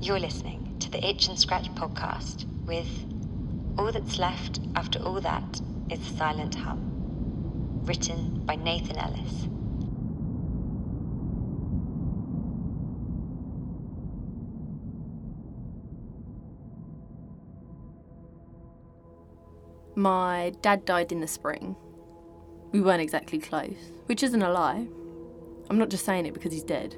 You're listening to the Itch and Scratch podcast with All That's Left After All That is the Silent Hum, written by Nathan Ellis. My dad died in the spring. We weren't exactly close, which isn't a lie. I'm not just saying it because he's dead.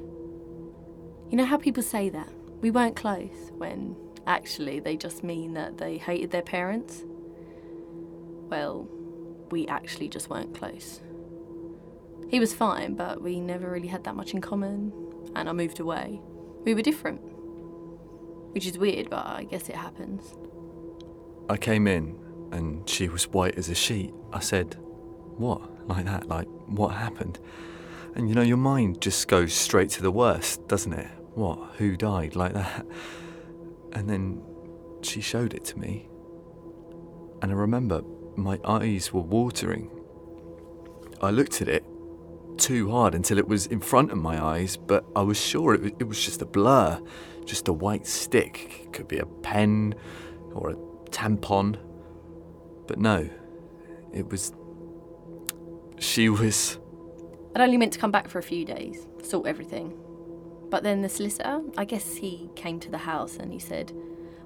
You know how people say that? We weren't close, when actually they just mean that they hated their parents? Well, we actually just weren't close. He was fine, but we never really had that much in common, and I moved away. We were different. Which is weird, but I guess it happens. I came in and she was white as a sheet. I said, What? Like that? Like, what happened? And you know, your mind just goes straight to the worst, doesn't it? What? Who died? Like that? And then she showed it to me. And I remember my eyes were watering. I looked at it too hard until it was in front of my eyes, but I was sure it was, it was just a blur, just a white stick. It could be a pen or a tampon. But no, it was. She was. I'd only meant to come back for a few days, sort everything. But then the solicitor, I guess he came to the house and he said,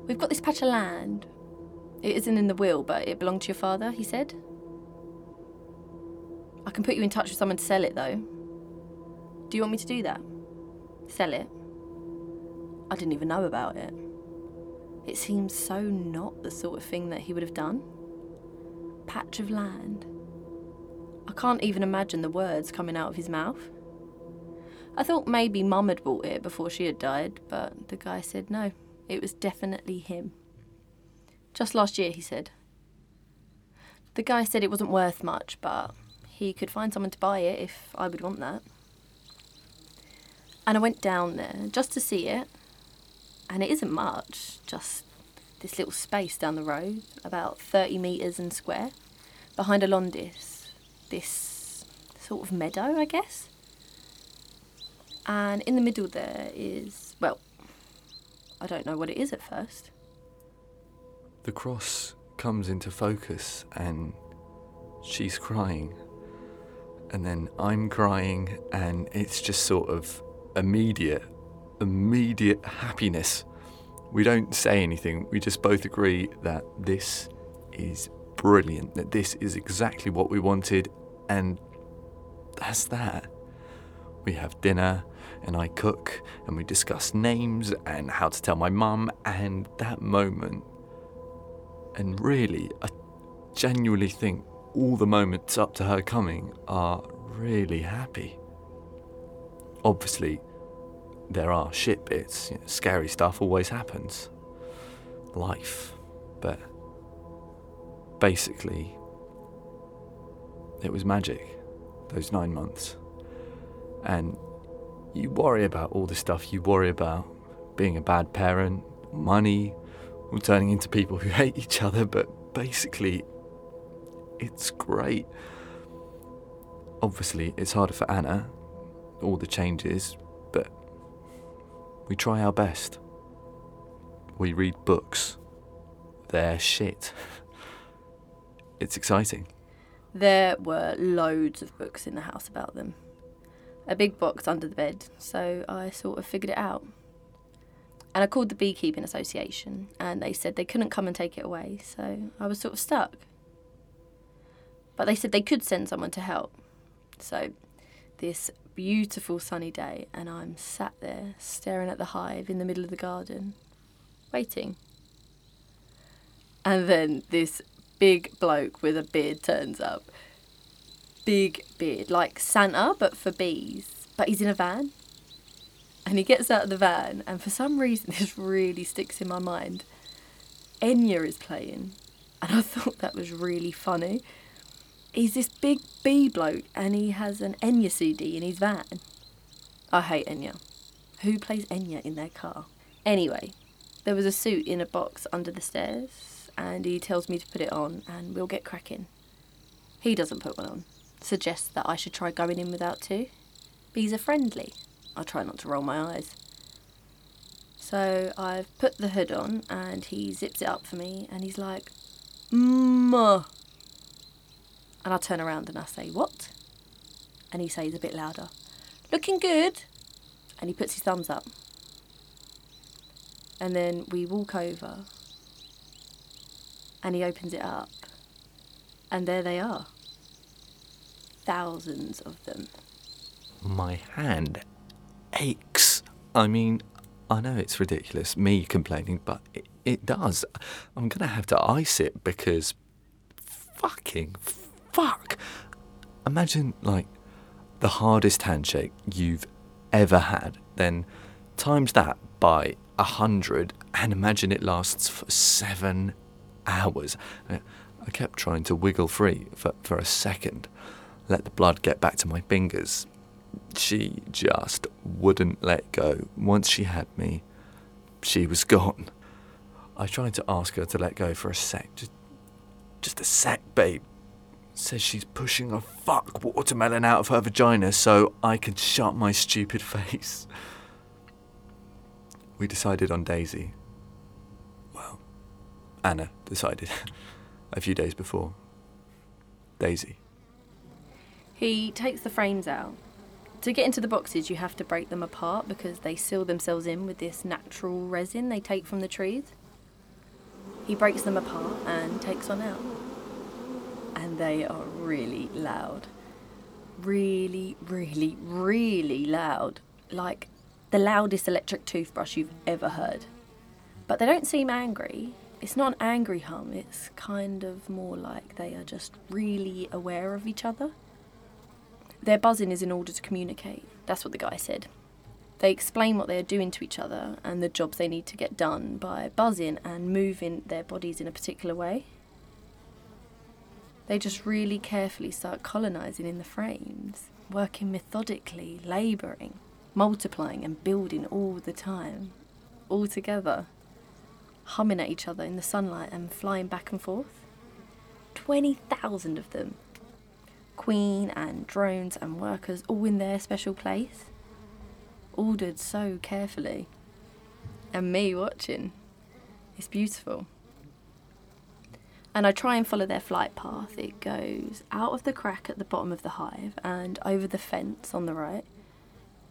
We've got this patch of land. It isn't in the will, but it belonged to your father, he said. I can put you in touch with someone to sell it, though. Do you want me to do that? Sell it? I didn't even know about it. It seems so not the sort of thing that he would have done. Patch of land. I can't even imagine the words coming out of his mouth. I thought maybe Mum had bought it before she had died, but the guy said no, it was definitely him. Just last year, he said. The guy said it wasn't worth much, but he could find someone to buy it if I would want that. And I went down there just to see it, and it isn't much, just this little space down the road, about 30 metres in square, behind a Londis, this sort of meadow, I guess. And in the middle there is, well, I don't know what it is at first. The cross comes into focus and she's crying. And then I'm crying, and it's just sort of immediate, immediate happiness. We don't say anything, we just both agree that this is brilliant, that this is exactly what we wanted, and that's that. We have dinner, and I cook, and we discuss names and how to tell my mum, and that moment. And really, I genuinely think all the moments up to her coming are really happy. Obviously, there are shit bits, you know, scary stuff always happens. Life. But basically, it was magic, those nine months. And you worry about all the stuff you worry about being a bad parent, money, or turning into people who hate each other, but basically, it's great. Obviously, it's harder for Anna, all the changes, but we try our best. We read books. They're shit. It's exciting. There were loads of books in the house about them. A big box under the bed, so I sort of figured it out. And I called the beekeeping association, and they said they couldn't come and take it away, so I was sort of stuck. But they said they could send someone to help. So, this beautiful sunny day, and I'm sat there staring at the hive in the middle of the garden, waiting. And then this big bloke with a beard turns up. Big beard, like Santa, but for bees. But he's in a van. And he gets out of the van, and for some reason, this really sticks in my mind. Enya is playing, and I thought that was really funny. He's this big bee bloke, and he has an Enya CD in his van. I hate Enya. Who plays Enya in their car? Anyway, there was a suit in a box under the stairs, and he tells me to put it on, and we'll get cracking. He doesn't put one on. Suggests that I should try going in without two. Bees are friendly. I try not to roll my eyes. So I've put the hood on and he zips it up for me and he's like, Mma. And I turn around and I say, What? And he says a bit louder, Looking good. And he puts his thumbs up. And then we walk over and he opens it up. And there they are. Thousands of them. My hand aches. I mean, I know it's ridiculous, me complaining, but it, it does. I'm going to have to ice it because fucking fuck. Imagine, like, the hardest handshake you've ever had, then times that by a hundred, and imagine it lasts for seven hours. I kept trying to wiggle free for, for a second, let the blood get back to my fingers. She just wouldn't let go. Once she had me, she was gone. I tried to ask her to let go for a sec. Just, just a sec, babe. Says she's pushing a fuck watermelon out of her vagina so I can shut my stupid face. We decided on Daisy. Well, Anna decided a few days before. Daisy. He takes the frames out. To get into the boxes, you have to break them apart because they seal themselves in with this natural resin they take from the trees. He breaks them apart and takes one out. And they are really loud. Really, really, really loud. Like the loudest electric toothbrush you've ever heard. But they don't seem angry. It's not an angry hum, it's kind of more like they are just really aware of each other. Their buzzing is in order to communicate. That's what the guy said. They explain what they are doing to each other and the jobs they need to get done by buzzing and moving their bodies in a particular way. They just really carefully start colonising in the frames, working methodically, labouring, multiplying and building all the time, all together, humming at each other in the sunlight and flying back and forth. 20,000 of them queen and drones and workers all in their special place. Ordered so carefully. And me watching. It's beautiful. And I try and follow their flight path. It goes out of the crack at the bottom of the hive and over the fence on the right,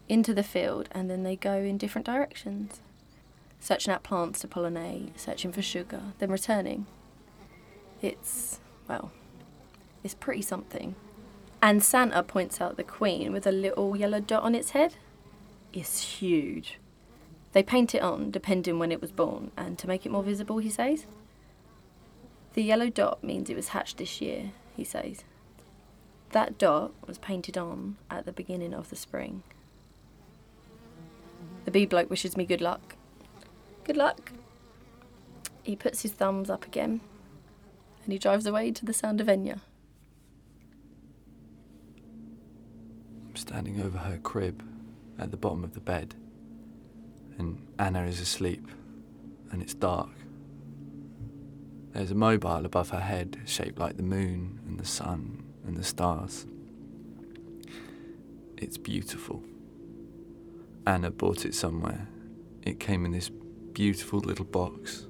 into the field, and then they go in different directions. Searching out plants to pollinate, searching for sugar, then returning. It's, well, it's pretty something. And Santa points out the queen with a little yellow dot on its head. It's huge. They paint it on depending when it was born and to make it more visible, he says. The yellow dot means it was hatched this year, he says. That dot was painted on at the beginning of the spring. The bee bloke wishes me good luck. Good luck. He puts his thumbs up again and he drives away to the sound of Enya. I'm standing over her crib at the bottom of the bed, and Anna is asleep, and it's dark. There's a mobile above her head, shaped like the moon and the sun and the stars. It's beautiful. Anna bought it somewhere. It came in this beautiful little box.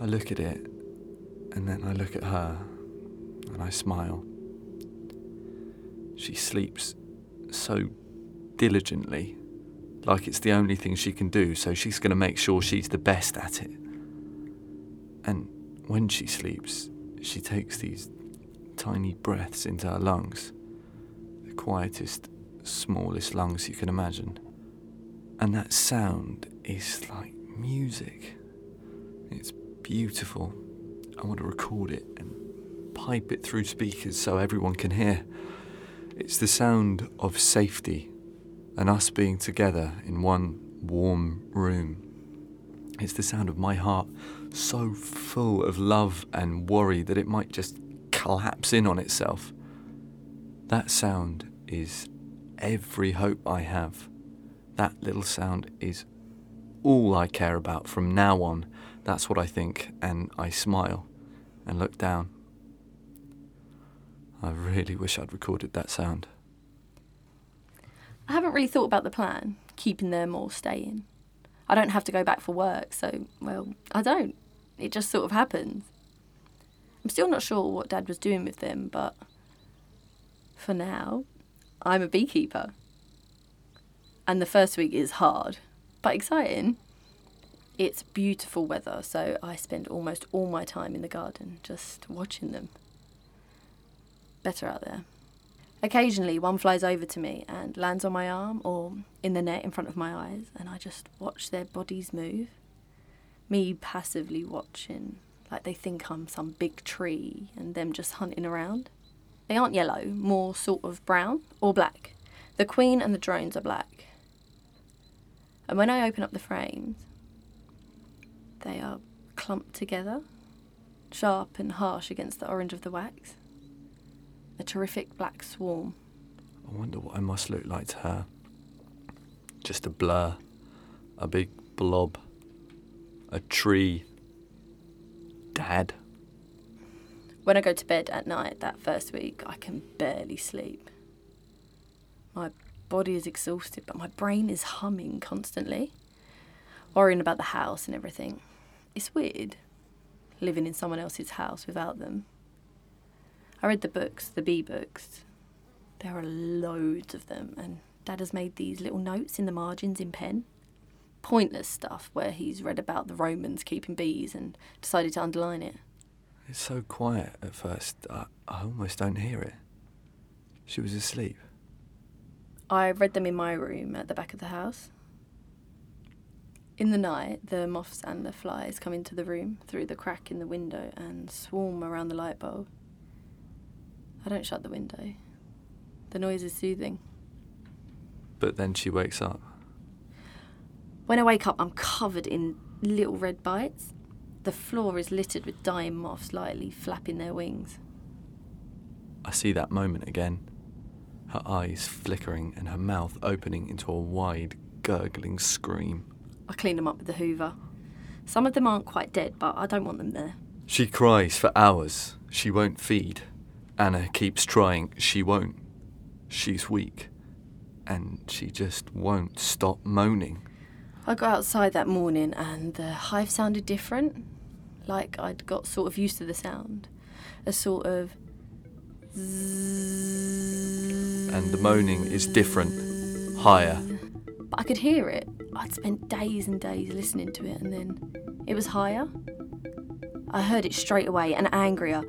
I look at it, and then I look at her, and I smile. She sleeps so diligently, like it's the only thing she can do, so she's going to make sure she's the best at it. And when she sleeps, she takes these tiny breaths into her lungs, the quietest, smallest lungs you can imagine. And that sound is like music. It's beautiful. I want to record it and pipe it through speakers so everyone can hear. It's the sound of safety and us being together in one warm room. It's the sound of my heart so full of love and worry that it might just collapse in on itself. That sound is every hope I have. That little sound is all I care about from now on. That's what I think, and I smile and look down. I really wish I'd recorded that sound. I haven't really thought about the plan, keeping them or staying. I don't have to go back for work, so, well, I don't. It just sort of happens. I'm still not sure what Dad was doing with them, but for now, I'm a beekeeper. And the first week is hard, but exciting. It's beautiful weather, so I spend almost all my time in the garden just watching them. Better out there. Occasionally, one flies over to me and lands on my arm or in the net in front of my eyes, and I just watch their bodies move. Me passively watching, like they think I'm some big tree and them just hunting around. They aren't yellow, more sort of brown or black. The queen and the drones are black. And when I open up the frames, they are clumped together, sharp and harsh against the orange of the wax. A terrific black swarm. I wonder what I must look like to her. Just a blur, a big blob, a tree. Dad. When I go to bed at night that first week, I can barely sleep. My body is exhausted, but my brain is humming constantly, worrying about the house and everything. It's weird living in someone else's house without them. I read the books, the bee books. There are loads of them, and Dad has made these little notes in the margins in pen. Pointless stuff where he's read about the Romans keeping bees and decided to underline it. It's so quiet at first, I, I almost don't hear it. She was asleep. I read them in my room at the back of the house. In the night, the moths and the flies come into the room through the crack in the window and swarm around the light bulb. I don't shut the window. The noise is soothing. But then she wakes up. When I wake up, I'm covered in little red bites. The floor is littered with dying moths lightly flapping their wings. I see that moment again. Her eyes flickering and her mouth opening into a wide, gurgling scream. I clean them up with the hoover. Some of them aren't quite dead, but I don't want them there. She cries for hours. She won't feed. Anna keeps trying. She won't. She's weak. And she just won't stop moaning. I got outside that morning and the hive sounded different. Like I'd got sort of used to the sound. A sort of. And the moaning is different, higher. But I could hear it. I'd spent days and days listening to it, and then it was higher. I heard it straight away and angrier.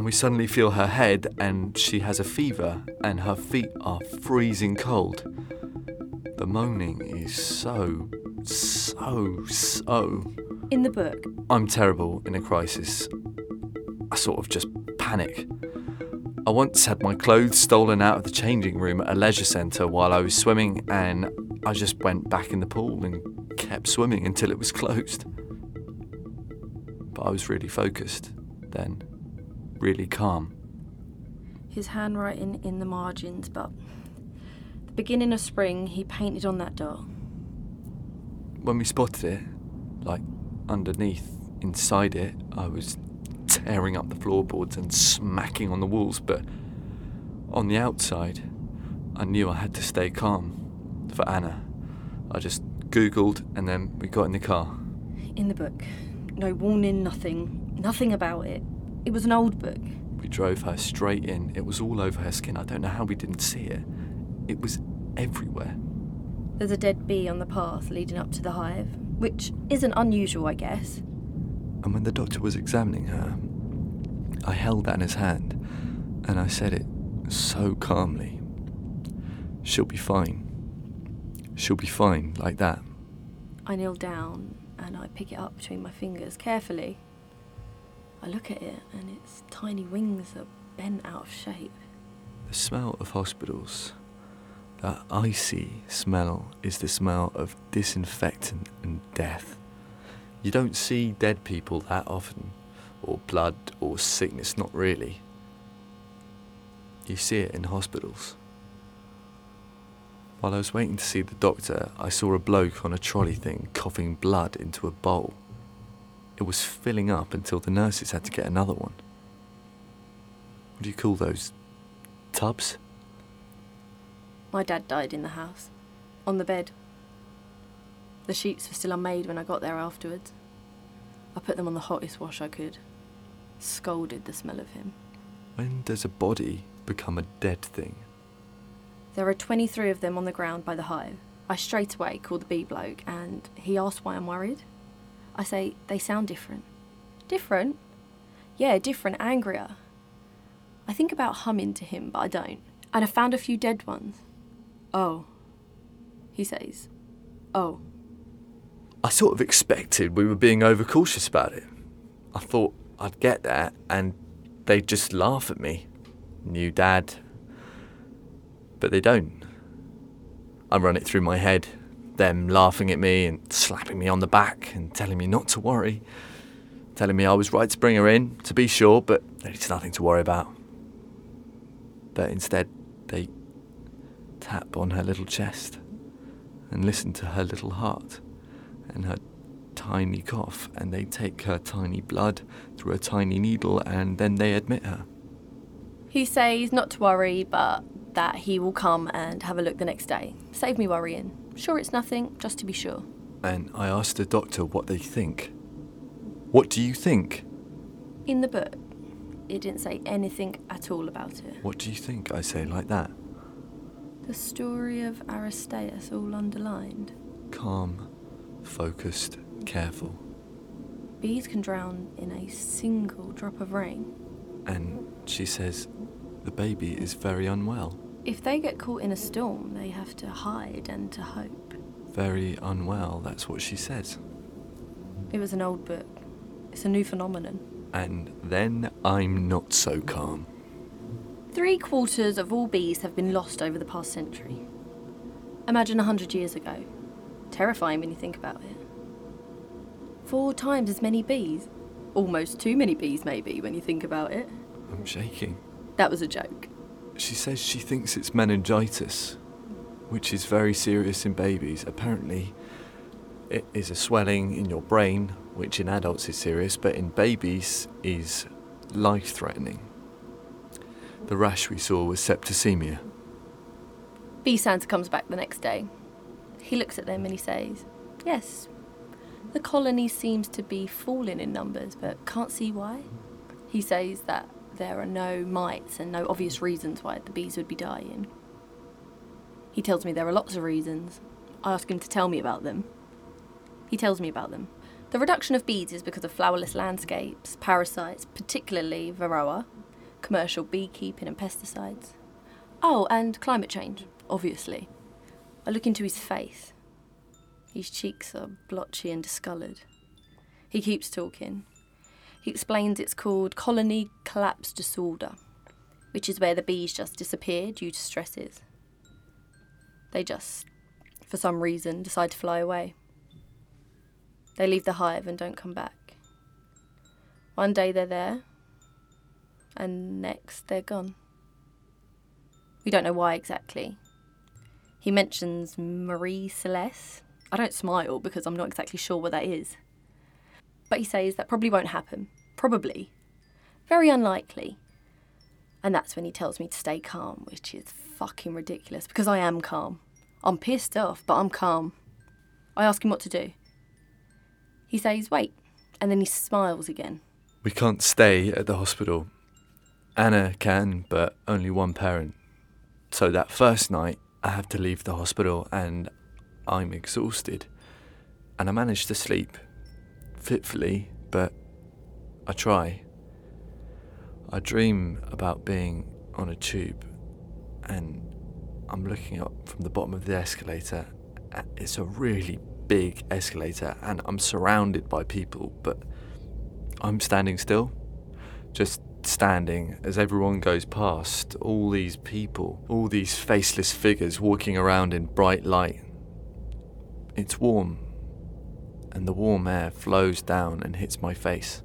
And we suddenly feel her head, and she has a fever, and her feet are freezing cold. The moaning is so, so, so. In the book, I'm terrible in a crisis. I sort of just panic. I once had my clothes stolen out of the changing room at a leisure centre while I was swimming, and I just went back in the pool and kept swimming until it was closed. But I was really focused then, really calm. his handwriting in the margins, but the beginning of spring he painted on that door. When we spotted it, like underneath, inside it, I was tearing up the floorboards and smacking on the walls, but on the outside, I knew I had to stay calm for Anna. I just Googled and then we got in the car. In the book. No warning, nothing. Nothing about it. It was an old book. We drove her straight in. It was all over her skin. I don't know how we didn't see it. It was everywhere. There's a dead bee on the path leading up to the hive, which isn't unusual, I guess. And when the doctor was examining her, I held Anna's hand and I said it so calmly. She'll be fine. She'll be fine, like that. I kneel down and I pick it up between my fingers carefully. I look at it and its tiny wings are bent out of shape. The smell of hospitals, that icy smell, is the smell of disinfectant and death. You don't see dead people that often, or blood or sickness, not really. You see it in hospitals. While I was waiting to see the doctor, I saw a bloke on a trolley thing coughing blood into a bowl. It was filling up until the nurses had to get another one. What do you call those? Tubs? My dad died in the house, on the bed. The sheets were still unmade when I got there afterwards. I put them on the hottest wash I could. Scolded the smell of him. When does a body become a dead thing? There are 23 of them on the ground by the hive. I straight away called the bee bloke and he asked why I'm worried. I say, they sound different. Different? Yeah, different, angrier. I think about humming to him, but I don't. And I found a few dead ones. Oh. He says, Oh. I sort of expected we were being overcautious about it. I thought I'd get there and they'd just laugh at me. New dad. But they don't. I run it through my head, them laughing at me and slapping me on the back and telling me not to worry, telling me I was right to bring her in, to be sure, but it's nothing to worry about. But instead, they tap on her little chest and listen to her little heart and her tiny cough, and they take her tiny blood through a tiny needle and then they admit her. He says not to worry, but that he will come and have a look the next day. Save me worrying. Sure, it's nothing, just to be sure. And I asked the doctor what they think. What do you think? In the book, it didn't say anything at all about it. What do you think? I say like that. The story of Aristaeus all underlined. Calm, focused, careful. Bees can drown in a single drop of rain. And she says the baby is very unwell. If they get caught in a storm, they have to hide and to hope. Very unwell, that's what she says. It was an old book. It's a new phenomenon. And then I'm not so calm. Three quarters of all bees have been lost over the past century. Imagine a hundred years ago. Terrifying when you think about it. Four times as many bees. Almost too many bees, maybe, when you think about it. I'm shaking. That was a joke. She says she thinks it's meningitis, which is very serious in babies. Apparently, it is a swelling in your brain, which in adults is serious, but in babies is life threatening. The rash we saw was septicemia. B Santa comes back the next day. He looks at them and he says, Yes, the colony seems to be falling in numbers, but can't see why. He says that there are no mites and no obvious reasons why the bees would be dying. He tells me there are lots of reasons. I ask him to tell me about them. He tells me about them. The reduction of bees is because of flowerless landscapes, parasites, particularly varroa, commercial beekeeping and pesticides. Oh, and climate change, obviously. I look into his face. His cheeks are blotchy and discoloured. He keeps talking. He explains it's called colony collapse disorder, which is where the bees just disappear due to stresses. They just, for some reason, decide to fly away. They leave the hive and don't come back. One day they're there, and next they're gone. We don't know why exactly. He mentions Marie Celeste. I don't smile because I'm not exactly sure what that is. But he says that probably won't happen. Probably. Very unlikely. And that's when he tells me to stay calm, which is fucking ridiculous because I am calm. I'm pissed off, but I'm calm. I ask him what to do. He says, wait, and then he smiles again. We can't stay at the hospital. Anna can, but only one parent. So that first night, I have to leave the hospital and I'm exhausted. And I manage to sleep fitfully, but I try. I dream about being on a tube and I'm looking up from the bottom of the escalator. Uh, it's a really big escalator and I'm surrounded by people, but I'm standing still. Just standing as everyone goes past. All these people, all these faceless figures walking around in bright light. It's warm, and the warm air flows down and hits my face.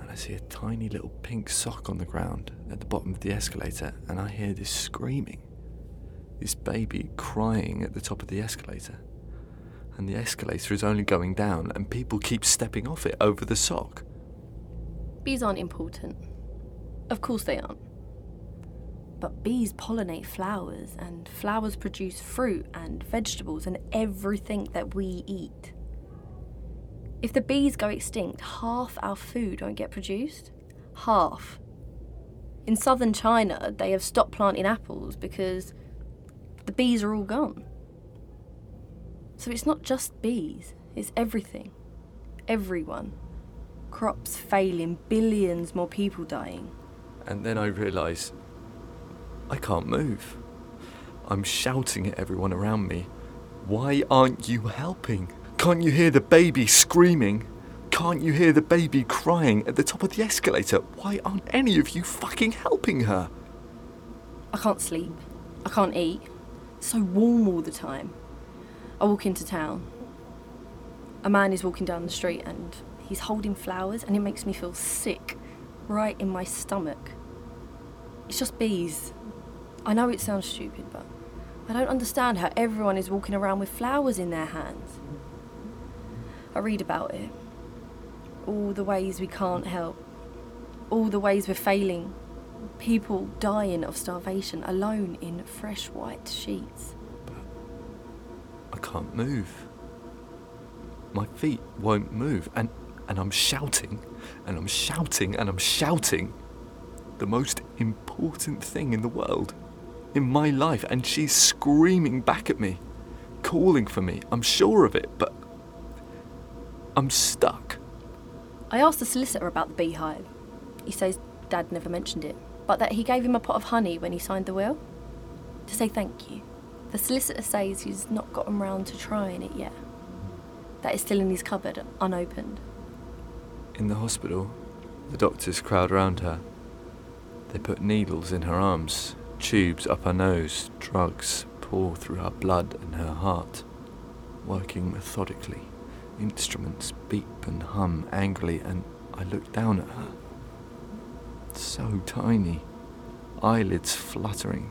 And I see a tiny little pink sock on the ground at the bottom of the escalator, and I hear this screaming. This baby crying at the top of the escalator. And the escalator is only going down, and people keep stepping off it over the sock. Bees aren't important. Of course they aren't. But bees pollinate flowers, and flowers produce fruit and vegetables and everything that we eat. If the bees go extinct, half our food won't get produced. Half. In southern China, they have stopped planting apples because the bees are all gone. So it's not just bees, it's everything. Everyone. Crops failing, billions more people dying. And then I realise I can't move. I'm shouting at everyone around me. Why aren't you helping? Can't you hear the baby screaming? Can't you hear the baby crying at the top of the escalator? Why aren't any of you fucking helping her? I can't sleep. I can't eat. It's so warm all the time. I walk into town. A man is walking down the street and he's holding flowers and it makes me feel sick right in my stomach. It's just bees. I know it sounds stupid, but I don't understand how everyone is walking around with flowers in their hands. I read about it. All the ways we can't help. All the ways we're failing. People dying of starvation alone in fresh white sheets. But I can't move. My feet won't move, and, and I'm shouting, and I'm shouting, and I'm shouting. The most important thing in the world, in my life, and she's screaming back at me, calling for me. I'm sure of it, but I'm stuck. I asked the solicitor about the beehive. He says Dad never mentioned it, but that he gave him a pot of honey when he signed the will to say thank you. The solicitor says he's not gotten round to trying it yet. That is still in his cupboard, unopened. In the hospital, the doctors crowd around her. They put needles in her arms, tubes up her nose, drugs pour through her blood and her heart, working methodically. Instruments beep and hum angrily, and I look down at her. So tiny, eyelids fluttering.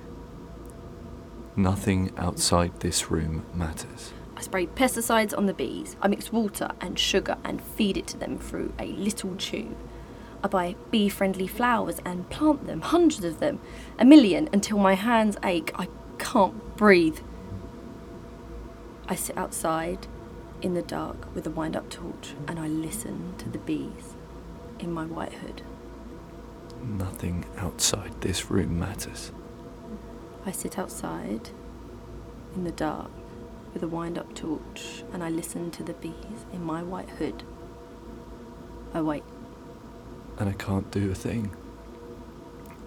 Nothing outside this room matters. I spray pesticides on the bees. I mix water and sugar and feed it to them through a little tube. I buy bee friendly flowers and plant them, hundreds of them, a million, until my hands ache. I can't breathe. I sit outside in the dark with a wind up torch and I listen to the bees in my white hood. Nothing outside this room matters. I sit outside in the dark with a wind up torch and I listen to the bees in my white hood. I wait. And I can't do a thing.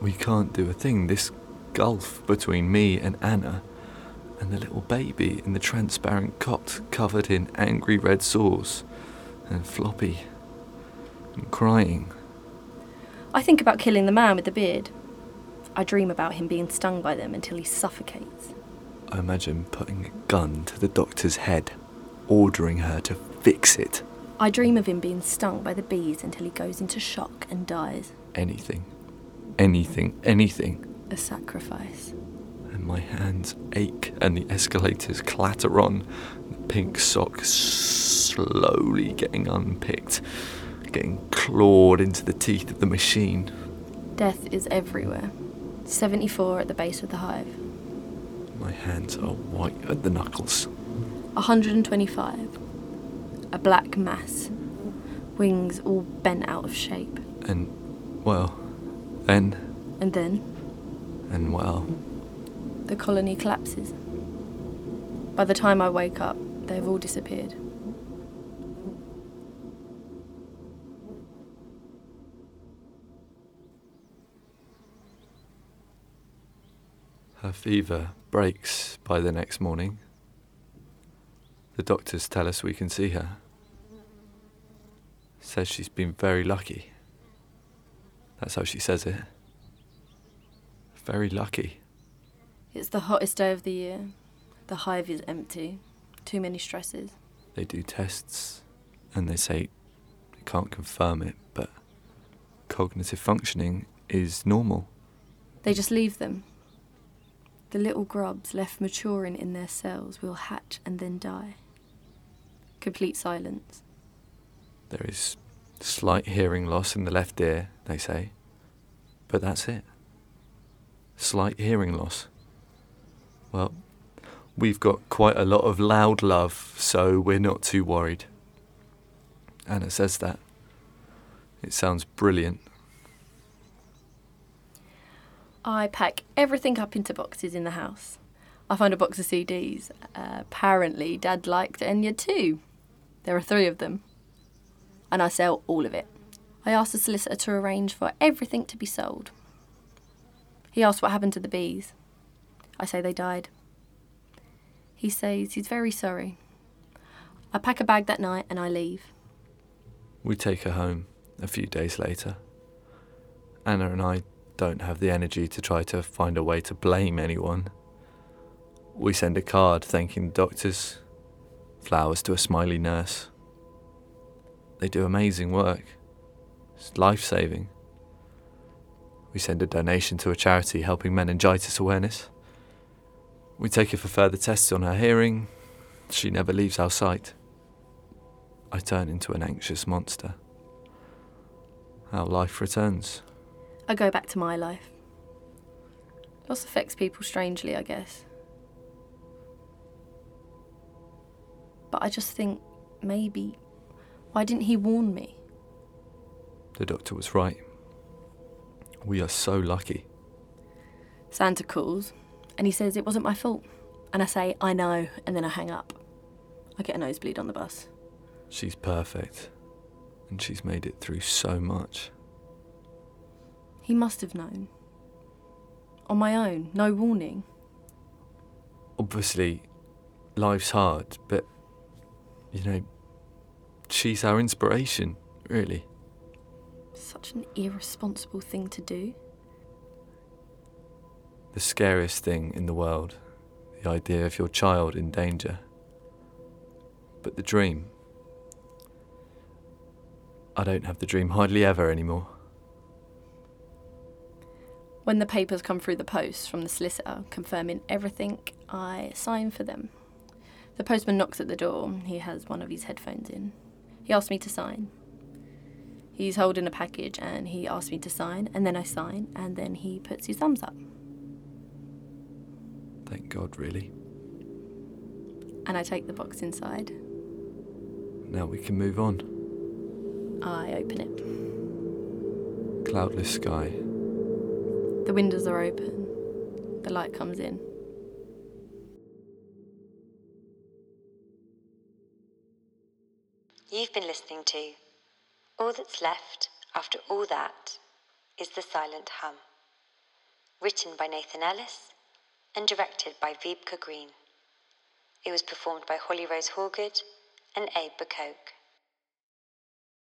We can't do a thing. This gulf between me and Anna and the little baby in the transparent cot covered in angry red sores and floppy and crying. I think about killing the man with the beard. I dream about him being stung by them until he suffocates. I imagine putting a gun to the doctor's head, ordering her to fix it. I dream of him being stung by the bees until he goes into shock and dies. Anything. Anything. Anything. A sacrifice. And my hands ache and the escalators clatter on. The pink sock slowly getting unpicked, getting clawed into the teeth of the machine. Death is everywhere. 74 at the base of the hive. My hands are white at the knuckles. 125. A black mass. Wings all bent out of shape. And, well, then, And then and well, the colony collapses. By the time I wake up, they've all disappeared. her fever breaks by the next morning. The doctors tell us we can see her. Says she's been very lucky. That's how she says it. Very lucky. It's the hottest day of the year. The hive is empty. Too many stresses. They do tests and they say they can't confirm it, but cognitive functioning is normal. They just leave them. The little grubs left maturing in their cells will hatch and then die. Complete silence. There is slight hearing loss in the left ear, they say, but that's it. slight hearing loss. Well, we've got quite a lot of loud love, so we're not too worried. Anna says that. It sounds brilliant. I pack everything up into boxes in the house. I find a box of CDs. Uh, apparently, Dad liked Enya too. There are three of them. And I sell all of it. I asked the solicitor to arrange for everything to be sold. He asks what happened to the bees. I say they died. He says he's very sorry. I pack a bag that night and I leave. We take her home a few days later. Anna and I don't have the energy to try to find a way to blame anyone. We send a card thanking the doctors, flowers to a smiley nurse. They do amazing work. It's life saving. We send a donation to a charity helping meningitis awareness. We take her for further tests on her hearing. She never leaves our sight. I turn into an anxious monster. Our life returns. I go back to my life. Loss affects people strangely, I guess. But I just think maybe. Why didn't he warn me? The doctor was right. We are so lucky. Santa calls and he says it wasn't my fault. And I say, I know, and then I hang up. I get a nosebleed on the bus. She's perfect. And she's made it through so much. He must have known. On my own, no warning. Obviously, life's hard, but, you know, she's our inspiration, really. Such an irresponsible thing to do. The scariest thing in the world, the idea of your child in danger. But the dream. I don't have the dream hardly ever anymore. When the papers come through the post from the solicitor confirming everything, I sign for them. The postman knocks at the door. He has one of his headphones in. He asks me to sign. He's holding a package and he asks me to sign, and then I sign, and then he puts his thumbs up. Thank God, really. And I take the box inside. Now we can move on. I open it. Cloudless sky. The windows are open. The light comes in. You've been listening to All That's Left After All That is The Silent Hum. Written by Nathan Ellis and directed by Vibka Green. It was performed by Holly Rose Horgood and Abe Bacoke.